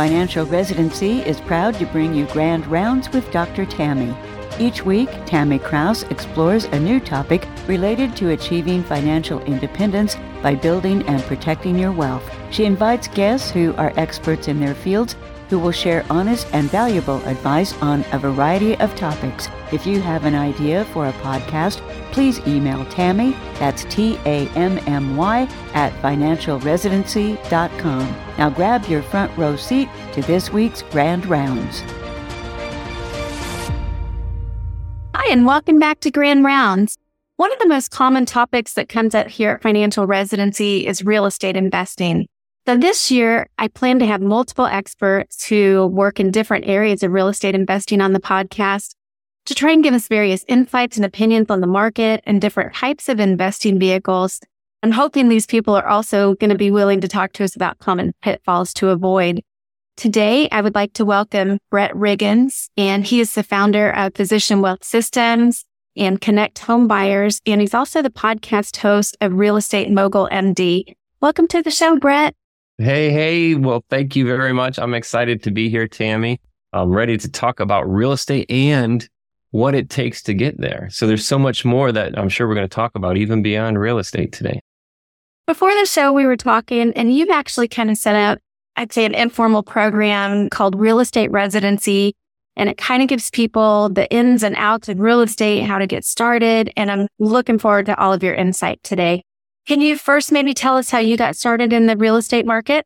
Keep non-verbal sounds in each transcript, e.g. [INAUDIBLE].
Financial Residency is proud to bring you Grand Rounds with Dr. Tammy. Each week, Tammy Kraus explores a new topic related to achieving financial independence by building and protecting your wealth. She invites guests who are experts in their fields who will share honest and valuable advice on a variety of topics. If you have an idea for a podcast, please email Tammy, that's T A M M Y, at financialresidency.com. Now grab your front row seat to this week's Grand Rounds. Hi, and welcome back to Grand Rounds. One of the most common topics that comes up here at Financial Residency is real estate investing. So this year, I plan to have multiple experts who work in different areas of real estate investing on the podcast to try and give us various insights and opinions on the market and different types of investing vehicles. I'm hoping these people are also going to be willing to talk to us about common pitfalls to avoid. Today, I would like to welcome Brett Riggins, and he is the founder of Physician Wealth Systems and Connect Home Buyers, and he's also the podcast host of Real Estate Mogul MD. Welcome to the show, Brett. Hey, hey. Well, thank you very much. I'm excited to be here, Tammy. I'm ready to talk about real estate and what it takes to get there. So there's so much more that I'm sure we're going to talk about even beyond real estate today. Before the show, we were talking and you've actually kind of set up, I'd say an informal program called real estate residency. And it kind of gives people the ins and outs of real estate, how to get started. And I'm looking forward to all of your insight today. Can you first maybe tell us how you got started in the real estate market?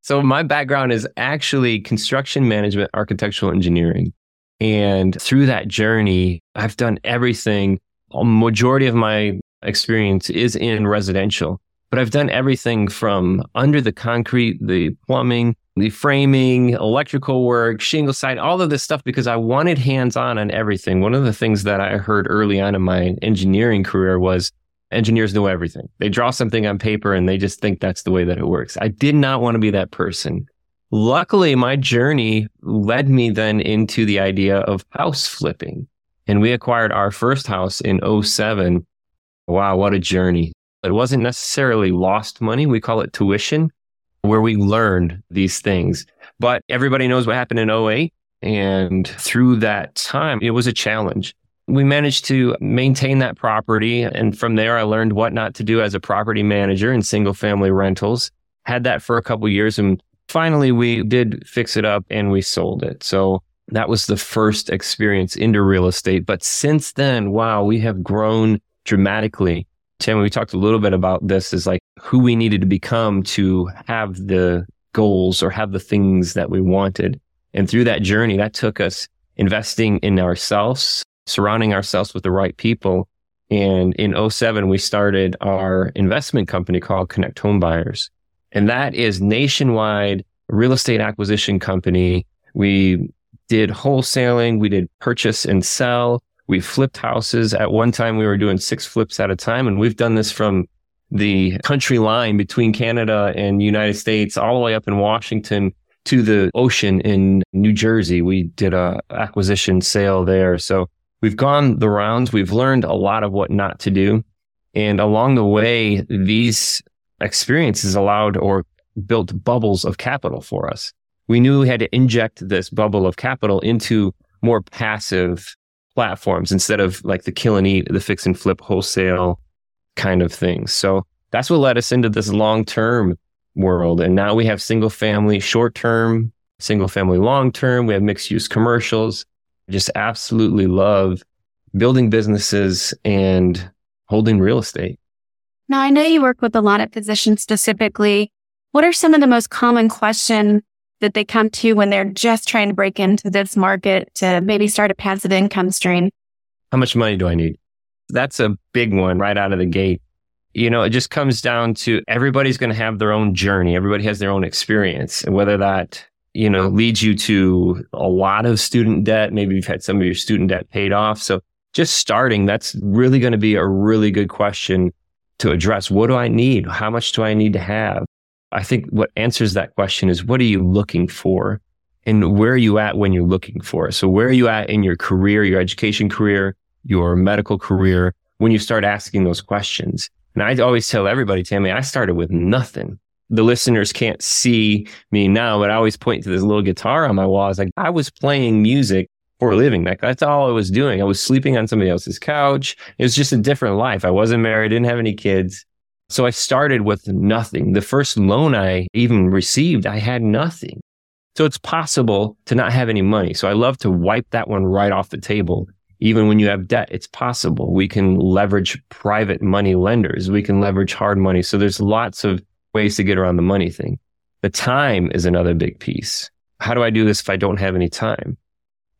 So, my background is actually construction management, architectural engineering. And through that journey, I've done everything. A majority of my experience is in residential, but I've done everything from under the concrete, the plumbing, the framing, electrical work, shingle side, all of this stuff because I wanted hands on on everything. One of the things that I heard early on in my engineering career was engineers know everything. They draw something on paper and they just think that's the way that it works. I did not want to be that person. Luckily, my journey led me then into the idea of house flipping. And we acquired our first house in 07. Wow, what a journey. It wasn't necessarily lost money. We call it tuition, where we learned these things. But everybody knows what happened in 08. And through that time, it was a challenge we managed to maintain that property. And from there, I learned what not to do as a property manager in single family rentals. Had that for a couple years. And finally, we did fix it up and we sold it. So that was the first experience into real estate. But since then, wow, we have grown dramatically. Tim, we talked a little bit about this is like who we needed to become to have the goals or have the things that we wanted. And through that journey, that took us investing in ourselves, surrounding ourselves with the right people. And in 07, we started our investment company called Connect Home Buyers. And that is nationwide real estate acquisition company. We did wholesaling. We did purchase and sell. We flipped houses. At one time, we were doing six flips at a time. And we've done this from the country line between Canada and United States all the way up in Washington to the ocean in New Jersey. We did a acquisition sale there. So we've gone the rounds. We've learned a lot of what not to do. And along the way, these experiences allowed or built bubbles of capital for us. We knew we had to inject this bubble of capital into more passive platforms instead of like the kill and eat, the fix and flip wholesale kind of things. So that's what led us into this long term world. And now we have single family, short term, single family, long term. We have mixed use commercials just absolutely love building businesses and holding real estate. Now, I know you work with a lot of physicians specifically. What are some of the most common questions that they come to when they're just trying to break into this market to maybe start a passive income stream? How much money do I need? That's a big one right out of the gate. You know, it just comes down to everybody's going to have their own journey. Everybody has their own experience. And whether that you know, leads you to a lot of student debt. Maybe you've had some of your student debt paid off. So just starting, that's really going to be a really good question to address. What do I need? How much do I need to have? I think what answers that question is what are you looking for? And where are you at when you're looking for it? So where are you at in your career, your education career, your medical career, when you start asking those questions? And I always tell everybody, Tammy, I started with nothing the listeners can't see me now, but I always point to this little guitar on my wall. I was like, I was playing music for a living. Like that's all I was doing. I was sleeping on somebody else's couch. It was just a different life. I wasn't married, didn't have any kids. So I started with nothing. The first loan I even received, I had nothing. So it's possible to not have any money. So I love to wipe that one right off the table. Even when you have debt, it's possible. We can leverage private money lenders. We can leverage hard money. So there's lots of ways to get around the money thing. The time is another big piece. How do I do this if I don't have any time?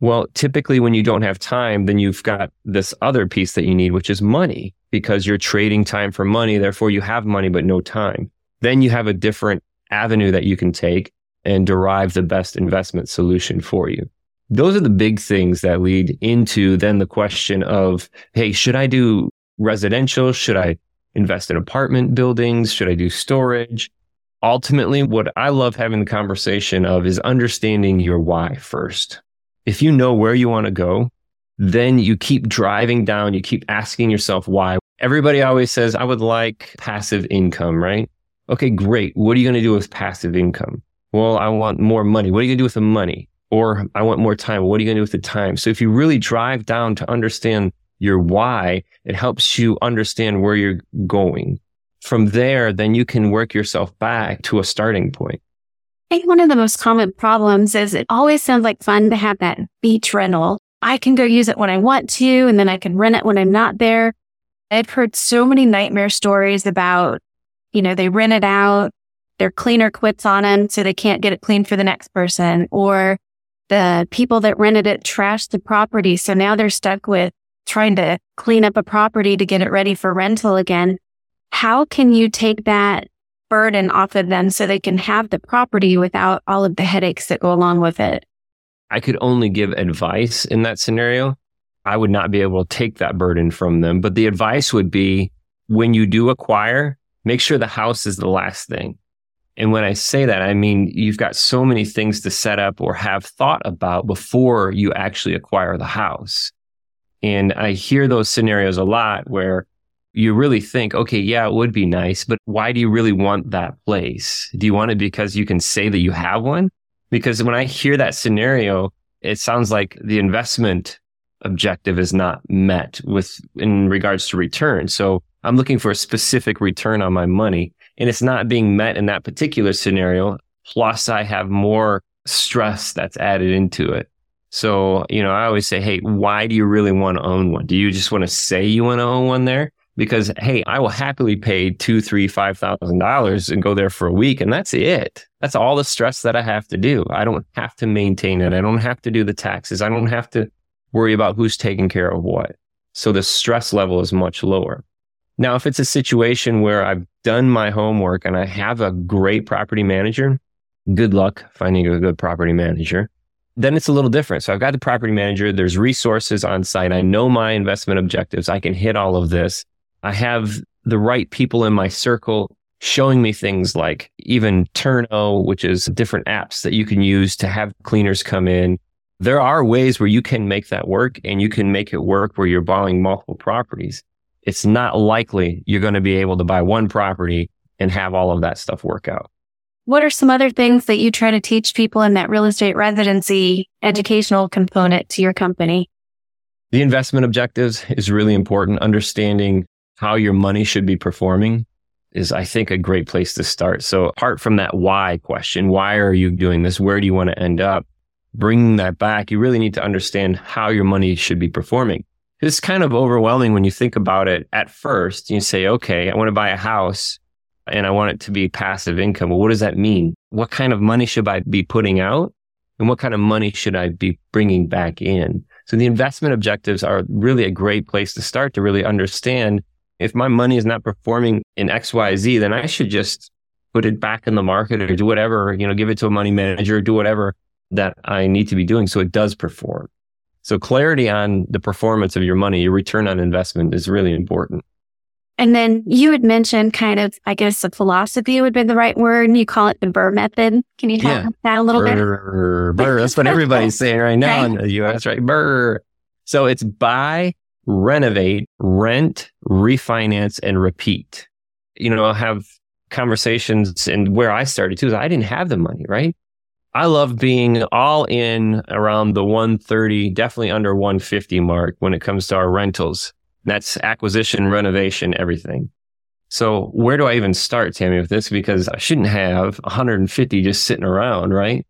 Well, typically when you don't have time, then you've got this other piece that you need, which is money because you're trading time for money. Therefore you have money, but no time. Then you have a different avenue that you can take and derive the best investment solution for you. Those are the big things that lead into then the question of, Hey, should I do residential? Should I invest in apartment buildings? Should I do storage? Ultimately, what I love having the conversation of is understanding your why first. If you know where you want to go, then you keep driving down, you keep asking yourself why. Everybody always says, I would like passive income, right? Okay, great. What are you going to do with passive income? Well, I want more money. What are you going to do with the money? Or I want more time. What are you going to do with the time? So if you really drive down to understand your why, it helps you understand where you're going. From there, then you can work yourself back to a starting point. I think one of the most common problems is it always sounds like fun to have that beach rental. I can go use it when I want to, and then I can rent it when I'm not there. I've heard so many nightmare stories about, you know, they rent it out, their cleaner quits on them, so they can't get it cleaned for the next person, or the people that rented it trashed the property. So now they're stuck with trying to clean up a property to get it ready for rental again. How can you take that burden off of them so they can have the property without all of the headaches that go along with it? I could only give advice in that scenario. I would not be able to take that burden from them. But the advice would be when you do acquire, make sure the house is the last thing. And when I say that, I mean, you've got so many things to set up or have thought about before you actually acquire the house. And I hear those scenarios a lot where you really think, okay, yeah, it would be nice, but why do you really want that place? Do you want it because you can say that you have one? Because when I hear that scenario, it sounds like the investment objective is not met with in regards to return. So I'm looking for a specific return on my money and it's not being met in that particular scenario. Plus I have more stress that's added into it. So, you know, I always say, Hey, why do you really want to own one? Do you just want to say you want to own one there? Because, Hey, I will happily pay two, three, five thousand dollars and go there for a week. And that's it. That's all the stress that I have to do. I don't have to maintain it. I don't have to do the taxes. I don't have to worry about who's taking care of what. So the stress level is much lower. Now, if it's a situation where I've done my homework and I have a great property manager, good luck finding a good property manager then it's a little different. So I've got the property manager. There's resources on site. I know my investment objectives. I can hit all of this. I have the right people in my circle showing me things like even Turno, which is different apps that you can use to have cleaners come in. There are ways where you can make that work and you can make it work where you're buying multiple properties. It's not likely you're going to be able to buy one property and have all of that stuff work out. What are some other things that you try to teach people in that real estate residency educational component to your company? The investment objectives is really important. Understanding how your money should be performing is, I think, a great place to start. So apart from that why question, why are you doing this? Where do you want to end up? Bringing that back, you really need to understand how your money should be performing. It's kind of overwhelming when you think about it at first. You say, okay, I want to buy a house and I want it to be passive income. Well, what does that mean? What kind of money should I be putting out? And what kind of money should I be bringing back in? So the investment objectives are really a great place to start to really understand if my money is not performing in XYZ, then I should just put it back in the market or do whatever, you know, give it to a money manager, do whatever that I need to be doing so it does perform. So clarity on the performance of your money, your return on investment is really important. And then you had mentioned kind of, I guess, the philosophy would be the right word. And you call it the Burr method. Can you talk yeah. about that a little BRRRR, bit? Burr. That's what everybody's [LAUGHS] saying right now in the US, right? Burr. So it's buy, renovate, rent, refinance, and repeat. You know, I'll have conversations and where I started too is I didn't have the money, right? I love being all in around the 130, definitely under 150 mark when it comes to our rentals. That's acquisition, renovation, everything. So where do I even start, Tammy, with this? Because I shouldn't have 150 just sitting around, right?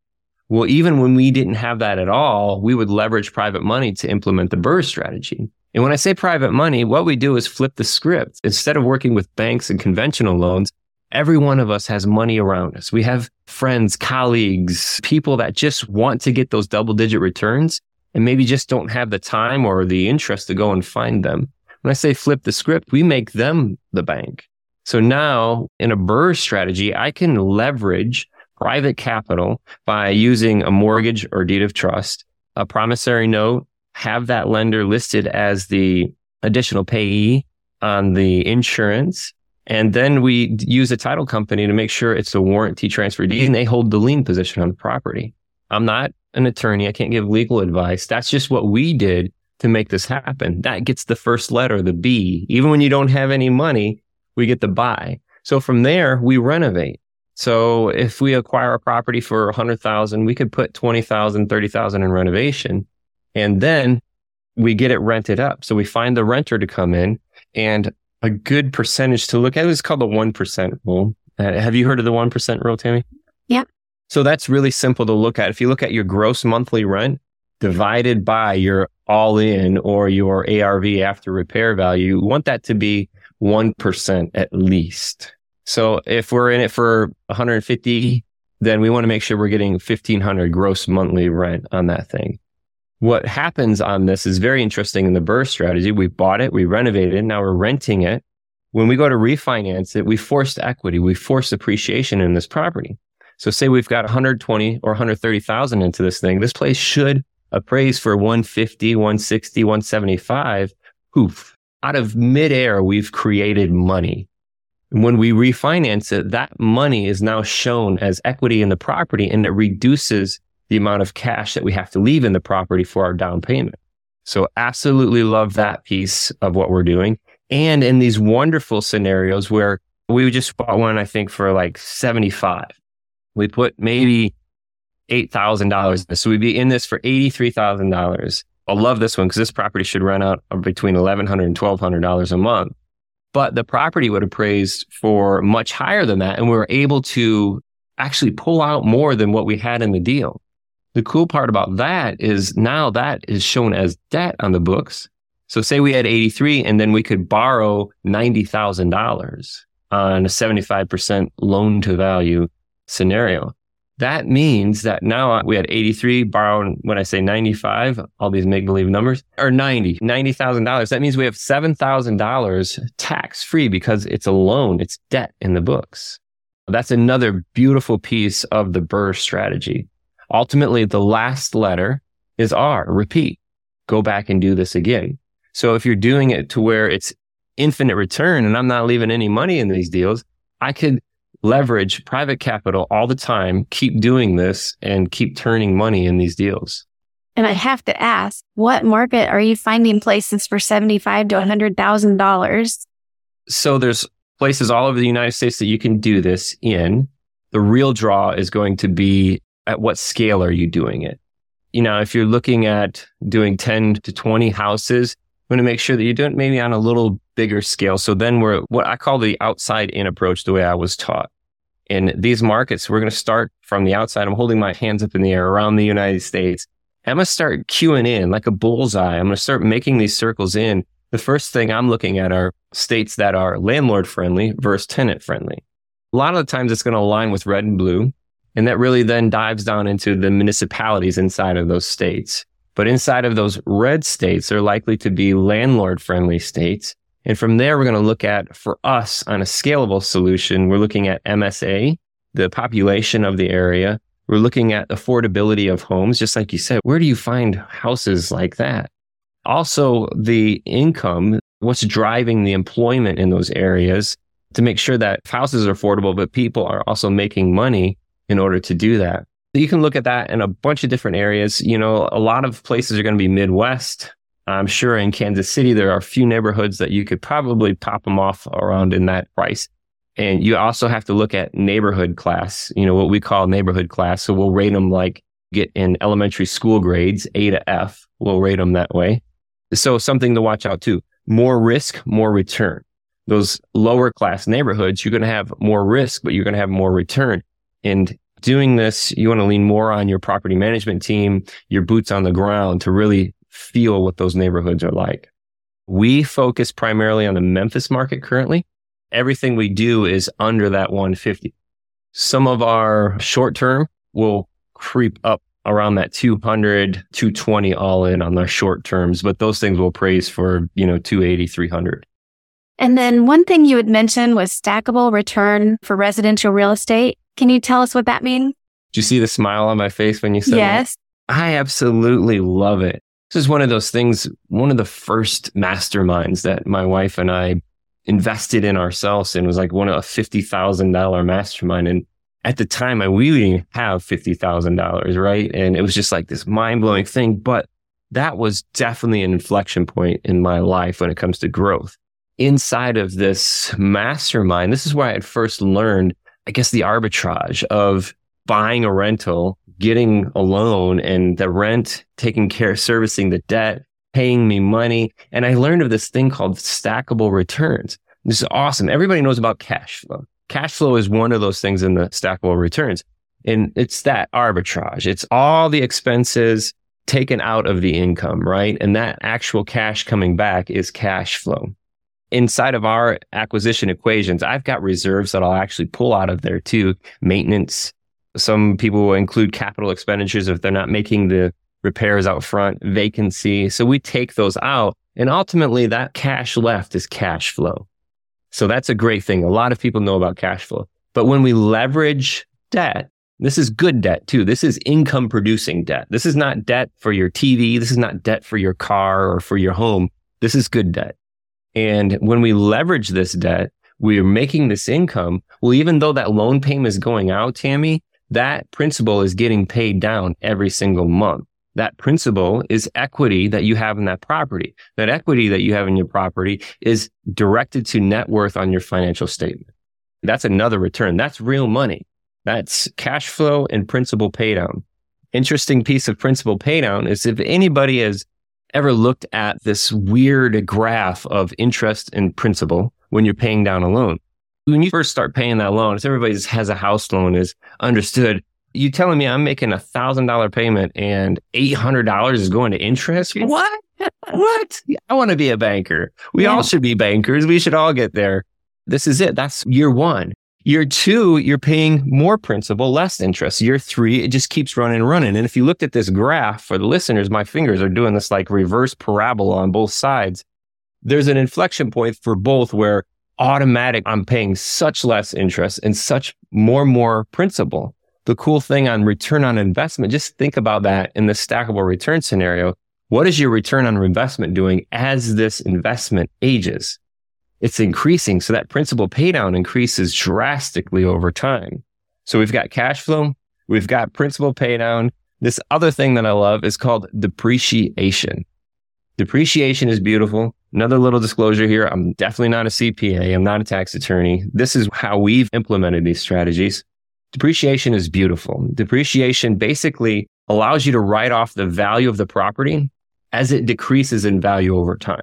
Well, even when we didn't have that at all, we would leverage private money to implement the Burr strategy. And when I say private money, what we do is flip the script. Instead of working with banks and conventional loans, every one of us has money around us. We have friends, colleagues, people that just want to get those double digit returns and maybe just don't have the time or the interest to go and find them. When I say flip the script, we make them the bank. So now in a Burr strategy, I can leverage private capital by using a mortgage or deed of trust, a promissory note, have that lender listed as the additional payee on the insurance. And then we use a title company to make sure it's a warranty transfer deed and they hold the lien position on the property. I'm not an attorney. I can't give legal advice. That's just what we did to make this happen. That gets the first letter, the B. Even when you don't have any money, we get the buy. So from there, we renovate. So if we acquire a property for 100,000, we could put 20,000, 30,000 in renovation and then we get it rented up. So we find the renter to come in and a good percentage to look at is called the 1% rule. Uh, have you heard of the 1% rule, Tammy? Yeah. So that's really simple to look at. If you look at your gross monthly rent divided by your all in or your ARV after repair value, you want that to be 1% at least. So if we're in it for 150, then we want to make sure we're getting 1500 gross monthly rent on that thing. What happens on this is very interesting in the BRRRR strategy. We bought it, we renovated it, now we're renting it. When we go to refinance it, we forced equity, we forced appreciation in this property. So say we've got 120 or 130,000 into this thing. This place should appraise for 150, 160, 175. Poof. Out of midair, we've created money. And when we refinance it, that money is now shown as equity in the property and it reduces the amount of cash that we have to leave in the property for our down payment. So absolutely love that piece of what we're doing. And in these wonderful scenarios where we just bought one, I think for like 75, we put maybe $8,000. So we'd be in this for $83,000. I love this one because this property should rent out between $1,100 and $1,200 a month. But the property would appraise for much higher than that. And we were able to actually pull out more than what we had in the deal. The cool part about that is now that is shown as debt on the books. So say we had 83 and then we could borrow $90,000 on a 75% loan to value scenario. That means that now we had 83 borrowing, when I say 95, all these make believe numbers, or 90, $90,000. That means we have $7,000 tax free because it's a loan, it's debt in the books. That's another beautiful piece of the Burr strategy. Ultimately, the last letter is R, repeat. Go back and do this again. So if you're doing it to where it's infinite return and I'm not leaving any money in these deals, I could leverage private capital all the time, keep doing this and keep turning money in these deals. And I have to ask, what market are you finding places for seventy-five to hundred thousand dollars? So there's places all over the United States that you can do this in. The real draw is going to be at what scale are you doing it? You know, if you're looking at doing 10 to 20 houses, you want to make sure that you're doing it maybe on a little bigger scale. So then we're what I call the outside in approach, the way I was taught. In these markets, we're going to start from the outside. I'm holding my hands up in the air around the United States. I'm going to start queuing in like a bullseye. I'm going to start making these circles in. The first thing I'm looking at are states that are landlord friendly versus tenant friendly. A lot of the times it's going to align with red and blue. And that really then dives down into the municipalities inside of those states. But inside of those red states they're likely to be landlord friendly states. And from there, we're going to look at for us on a scalable solution, we're looking at MSA, the population of the area. We're looking at affordability of homes, just like you said. Where do you find houses like that? Also, the income, what's driving the employment in those areas to make sure that houses are affordable, but people are also making money in order to do that. You can look at that in a bunch of different areas. You know, a lot of places are going to be Midwest. I'm sure in Kansas City, there are a few neighborhoods that you could probably pop them off around in that price. And you also have to look at neighborhood class, you know, what we call neighborhood class. So we'll rate them like get in elementary school grades, A to F. We'll rate them that way. So something to watch out too. More risk, more return. Those lower class neighborhoods, you're going to have more risk, but you're going to have more return. And doing this, you want to lean more on your property management team, your boots on the ground to really feel what those neighborhoods are like. We focus primarily on the Memphis market currently. Everything we do is under that 150. Some of our short term will creep up around that 200, 220 all in on the short terms, but those things will praise for, you know, 280, 300. And then one thing you had mentioned was stackable return for residential real estate. Can you tell us what that means? Do you see the smile on my face when you said yes. That? I absolutely love it. This is one of those things, one of the first masterminds that my wife and I invested in ourselves and was like one of a $50,000 mastermind. And at the time, I really have $50,000, right? And it was just like this mind blowing thing. But that was definitely an inflection point in my life when it comes to growth. Inside of this mastermind, this is where I had first learned, I guess, the arbitrage of buying a rental, getting a loan and the rent, taking care, servicing the debt, paying me money. And I learned of this thing called stackable returns. This is awesome. Everybody knows about cash flow. Cash flow is one of those things in the stackable returns. And it's that arbitrage. It's all the expenses taken out of the income, right? And that actual cash coming back is cash flow. Inside of our acquisition equations, I've got reserves that I'll actually pull out of there too. Maintenance. Some people will include capital expenditures if they're not making the repairs out front, vacancy. So we take those out and ultimately that cash left is cash flow. So that's a great thing. A lot of people know about cash flow. But when we leverage debt, this is good debt too. This is income producing debt. This is not debt for your TV. This is not debt for your car or for your home. This is good debt. And when we leverage this debt, we're making this income. Well, even though that loan payment is going out, Tammy, that principal is getting paid down every single month. That principal is equity that you have in that property. That equity that you have in your property is directed to net worth on your financial statement. That's another return. That's real money. That's cash flow and principal paydown. Interesting piece of principal paydown is if anybody has ever looked at this weird graph of interest and principal when you're paying down a loan. When you first start paying that loan, if everybody has a house loan is understood you telling me I'm making a thousand dollar payment and eight hundred dollars is going to interest? What? what? I want to be a banker. We yeah. all should be bankers. We should all get there. This is it. That's year one. Year two, you're paying more principal, less interest. Year three, it just keeps running and running. And if you looked at this graph for the listeners, my fingers are doing this like reverse parabola on both sides. There's an inflection point for both where automatic, I'm paying such less interest and such more, more principal the cool thing on return on investment, just think about that in the stackable return scenario. What is your return on investment doing as this investment ages? It's increasing. So that principal paydown increases drastically over time. So we've got cash flow. We've got principal paydown. This other thing that I love is called depreciation. Depreciation is beautiful. Another little disclosure here. I'm definitely not a CPA. I'm not a tax attorney. This is how we've implemented these strategies. Depreciation is beautiful. Depreciation basically allows you to write off the value of the property as it decreases in value over time.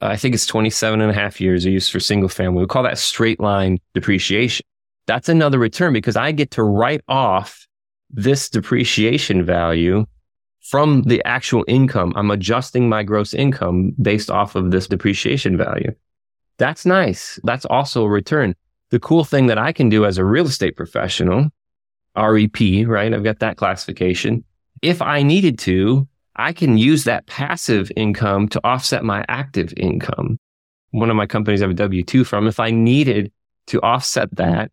I think it's 27 and a half years are used for single family. We call that straight line depreciation. That's another return because I get to write off this depreciation value from the actual income. I'm adjusting my gross income based off of this depreciation value. That's nice. That's also a return the cool thing that I can do as a real estate professional, REP, right? I've got that classification. If I needed to, I can use that passive income to offset my active income. One of my companies I have a W 2 from, if I needed to offset that,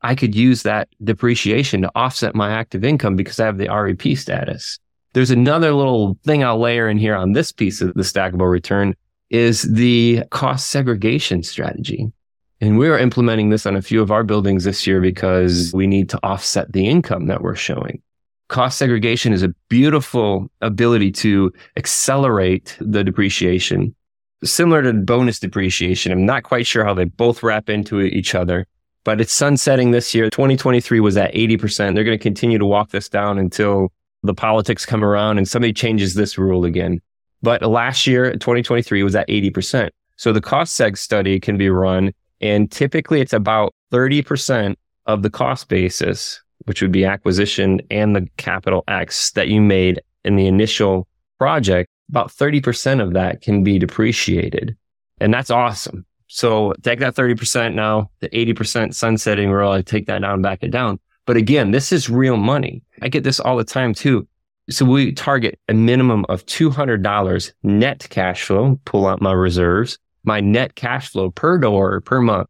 I could use that depreciation to offset my active income because I have the REP status. There's another little thing I'll layer in here on this piece of the stackable return is the cost segregation strategy. And we're implementing this on a few of our buildings this year because we need to offset the income that we're showing. Cost segregation is a beautiful ability to accelerate the depreciation. Similar to bonus depreciation, I'm not quite sure how they both wrap into each other, but it's sunsetting this year. 2023 was at 80%. They're going to continue to walk this down until the politics come around and somebody changes this rule again. But last year, 2023 was at 80%. So the cost seg study can be run and typically it's about 30% of the cost basis, which would be acquisition and the capital X that you made in the initial project. About 30% of that can be depreciated. And that's awesome. So take that 30% now, the 80% sunsetting rule, I take that down, back it down. But again, this is real money. I get this all the time too. So we target a minimum of $200 net cash flow, pull out my reserves, my net cash flow per door per month.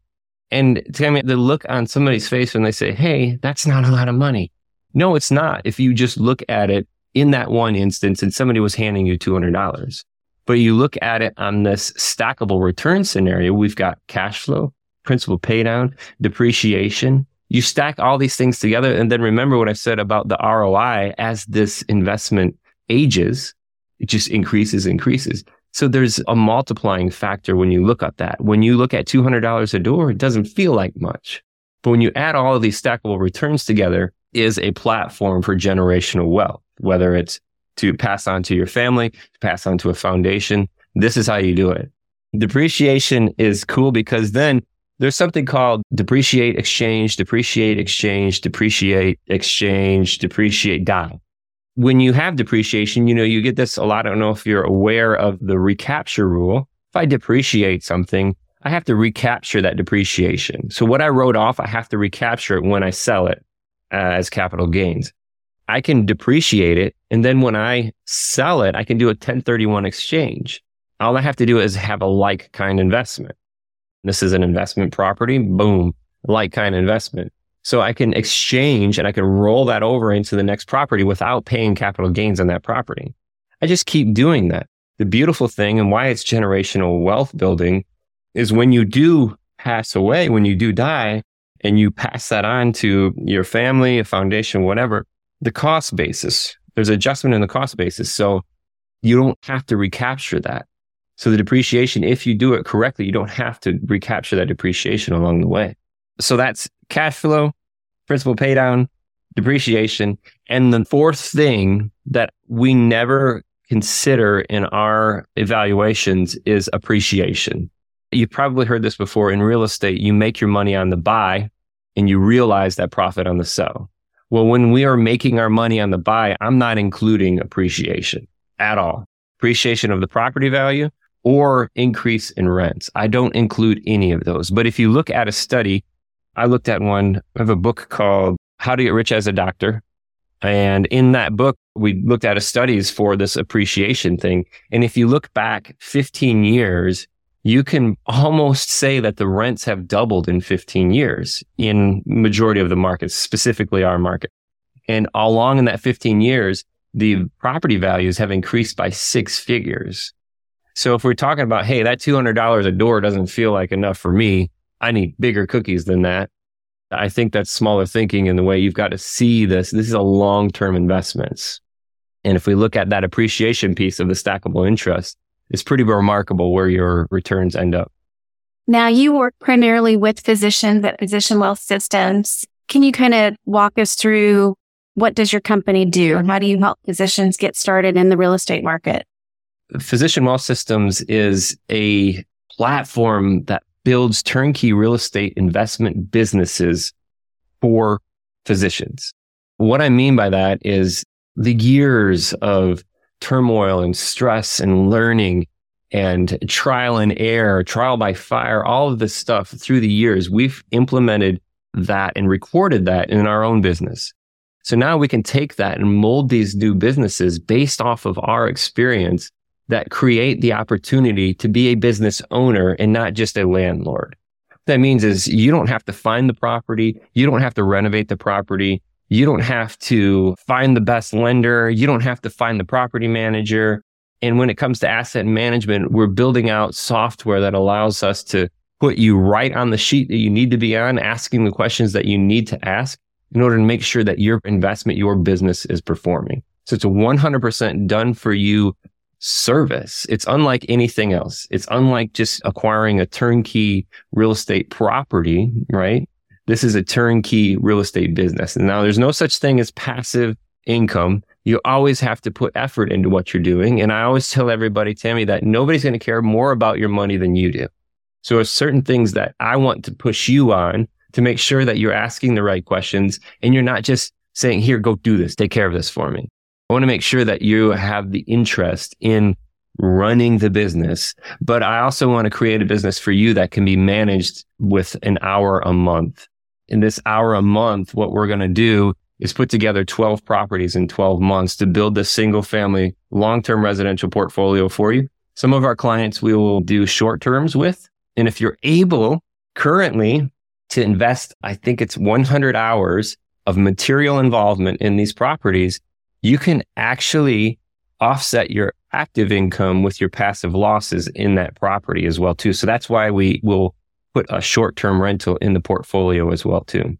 And tell me the look on somebody's face when they say, Hey, that's not a lot of money. No, it's not. If you just look at it in that one instance and somebody was handing you $200. But you look at it on this stackable return scenario, we've got cash flow, principal paydown, depreciation. You stack all these things together. And then remember what I said about the ROI as this investment ages, it just increases, increases. So there's a multiplying factor when you look at that. When you look at $200 a door, it doesn't feel like much. But when you add all of these stackable returns together, is a platform for generational wealth, whether it's to pass on to your family, to pass on to a foundation. This is how you do it. Depreciation is cool because then there's something called depreciate, exchange, depreciate, exchange, depreciate, exchange, depreciate, die. When you have depreciation, you know, you get this a lot. I don't know if you're aware of the recapture rule. If I depreciate something, I have to recapture that depreciation. So what I wrote off, I have to recapture it when I sell it uh, as capital gains. I can depreciate it. And then when I sell it, I can do a 1031 exchange. All I have to do is have a like kind investment. This is an investment property. Boom, like kind of investment. So I can exchange and I can roll that over into the next property without paying capital gains on that property. I just keep doing that. The beautiful thing and why it's generational wealth building is when you do pass away, when you do die and you pass that on to your family, a foundation, whatever, the cost basis. There's adjustment in the cost basis. So you don't have to recapture that. So the depreciation, if you do it correctly, you don't have to recapture that depreciation along the way. So that's cash flow, principal pay down, depreciation. And the fourth thing that we never consider in our evaluations is appreciation. You've probably heard this before in real estate. You make your money on the buy and you realize that profit on the sell. Well, when we are making our money on the buy, I'm not including appreciation at all. Appreciation of the property value or increase in rents. I don't include any of those. But if you look at a study, I looked at one, I have a book called How to Get Rich as a Doctor. And in that book, we looked at a studies for this appreciation thing. And if you look back 15 years, you can almost say that the rents have doubled in 15 years in majority of the markets, specifically our market. And along in that 15 years, the property values have increased by six figures. So if we're talking about, hey, that $200 a door doesn't feel like enough for me. I need bigger cookies than that. I think that's smaller thinking in the way you've got to see this. This is a long-term investments. And if we look at that appreciation piece of the stackable interest, it's pretty remarkable where your returns end up. Now you work primarily with physicians at Physician Wealth Systems. Can you kind of walk us through what does your company do? How do you help physicians get started in the real estate market? Physician Wealth Systems is a platform that builds turnkey real estate investment businesses for physicians. What I mean by that is the years of turmoil and stress and learning and trial and error, trial by fire, all of this stuff through the years, we've implemented that and recorded that in our own business. So now we can take that and mold these new businesses based off of our experience that create the opportunity to be a business owner and not just a landlord. What that means is you don't have to find the property. You don't have to renovate the property. You don't have to find the best lender. You don't have to find the property manager. And when it comes to asset management, we're building out software that allows us to put you right on the sheet that you need to be on, asking the questions that you need to ask in order to make sure that your investment, your business is performing. So it's a 100% done for you service. It's unlike anything else. It's unlike just acquiring a turnkey real estate property, right? This is a turnkey real estate business. And now there's no such thing as passive income. You always have to put effort into what you're doing. And I always tell everybody, Tammy, that nobody's going to care more about your money than you do. So there's certain things that I want to push you on to make sure that you're asking the right questions and you're not just saying, here, go do this, take care of this for me. I want to make sure that you have the interest in running the business, but I also want to create a business for you that can be managed with an hour a month in this hour a month, what we're going to do is put together 12 properties in 12 months to build a single family long-term residential portfolio for you. Some of our clients we will do short terms with. And if you're able currently to invest, I think it's 100 hours of material involvement in these properties, you can actually offset your active income with your passive losses in that property as well too. So that's why we will put a short term rental in the portfolio as well too.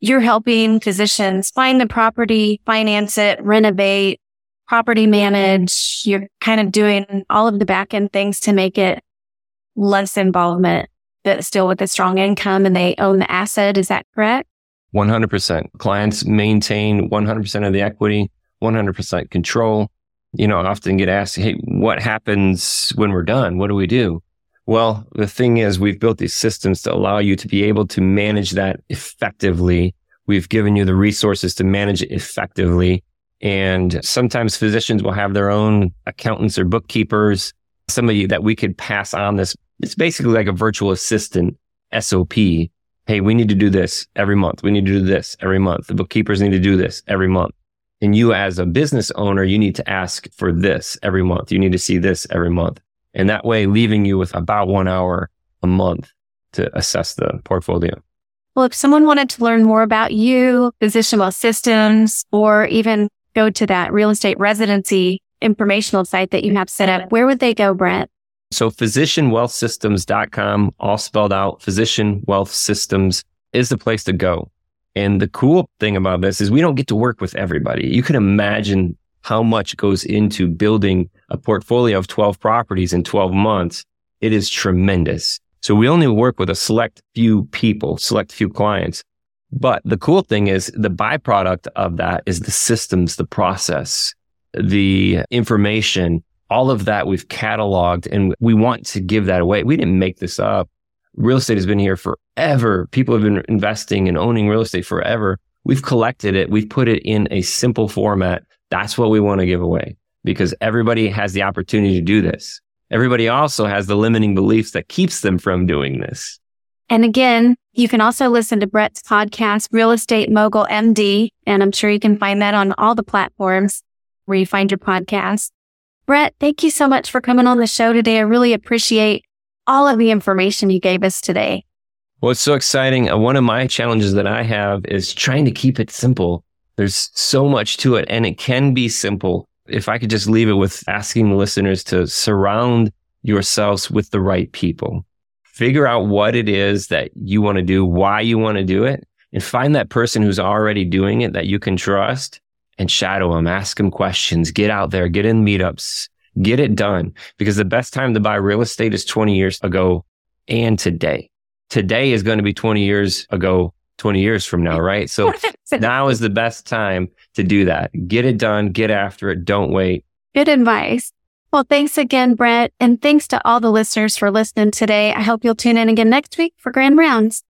You're helping physicians find the property, finance it, renovate, property manage. You're kind of doing all of the back end things to make it less involvement, but still with a strong income and they own the asset. Is that correct? 100%. Clients maintain 100% of the equity, 100% control. You know, I often get asked, Hey, what happens when we're done? What do we do? Well, the thing is, we've built these systems to allow you to be able to manage that effectively. We've given you the resources to manage it effectively. And sometimes physicians will have their own accountants or bookkeepers, somebody that we could pass on this. It's basically like a virtual assistant SOP. Hey, we need to do this every month. We need to do this every month. The bookkeepers need to do this every month. And you as a business owner, you need to ask for this every month. You need to see this every month. And that way, leaving you with about one hour a month to assess the portfolio. Well, if someone wanted to learn more about you, Physician Wealth Systems, or even go to that real estate residency informational site that you have set up, where would they go, Brett? So physicianwealthsystems.com, all spelled out, physician wealth systems is the place to go. And the cool thing about this is we don't get to work with everybody. You can imagine how much goes into building a portfolio of 12 properties in 12 months, it is tremendous. So we only work with a select few people, select few clients. But the cool thing is the byproduct of that is the systems, the process, the information, all of that we've cataloged and we want to give that away. We didn't make this up. Real estate has been here forever. People have been investing and owning real estate forever. We've collected it. We've put it in a simple format that's what we want to give away because everybody has the opportunity to do this. Everybody also has the limiting beliefs that keeps them from doing this. And again, you can also listen to Brett's podcast, Real Estate Mogul MD. And I'm sure you can find that on all the platforms where you find your podcast. Brett, thank you so much for coming on the show today. I really appreciate all of the information you gave us today. Well, it's so exciting. Uh, one of my challenges that I have is trying to keep it simple. There's so much to it and it can be simple. If I could just leave it with asking the listeners to surround yourselves with the right people. Figure out what it is that you want to do, why you want to do it, and find that person who's already doing it that you can trust and shadow them, ask them questions, get out there, get in meetups, get it done. Because the best time to buy real estate is 20 years ago and today. Today is going to be 20 years ago 20 years from now, right? So [LAUGHS] now is the best time to do that. Get it done, get after it, don't wait. Good advice. Well, thanks again, Brett. And thanks to all the listeners for listening today. I hope you'll tune in again next week for Grand Rounds.